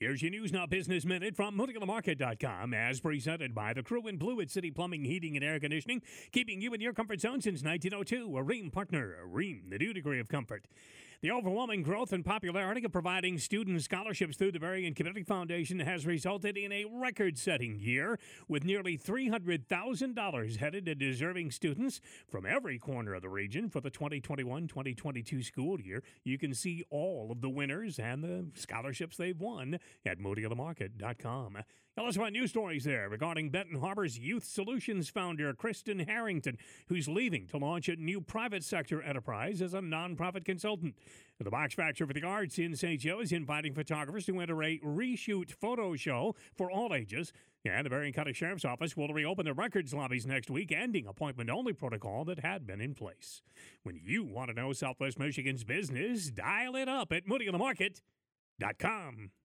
Here's your News Now Business Minute from MoodyOnTheMarket.com as presented by the crew in blue at City Plumbing, Heating, and Air Conditioning, keeping you in your comfort zone since 1902. A Rheem partner, a Rheem, the new degree of comfort. The overwhelming growth and popularity of providing student scholarships through the Berrien Community Foundation has resulted in a record setting year with nearly $300,000 headed to deserving students from every corner of the region for the 2021 2022 school year. You can see all of the winners and the scholarships they've won at moodyonthemarket.com. Now let's find news stories there regarding Benton Harbor's Youth Solutions founder, Kristen Harrington, who's leaving to launch a new private sector enterprise as a nonprofit consultant. The Box Factory for the Arts in St. Joe is inviting photographers to enter a reshoot photo show for all ages. And the Berrien County Sheriff's Office will reopen the records lobbies next week, ending appointment only protocol that had been in place. When you want to know Southwest Michigan's business, dial it up at moodyonthemarket.com.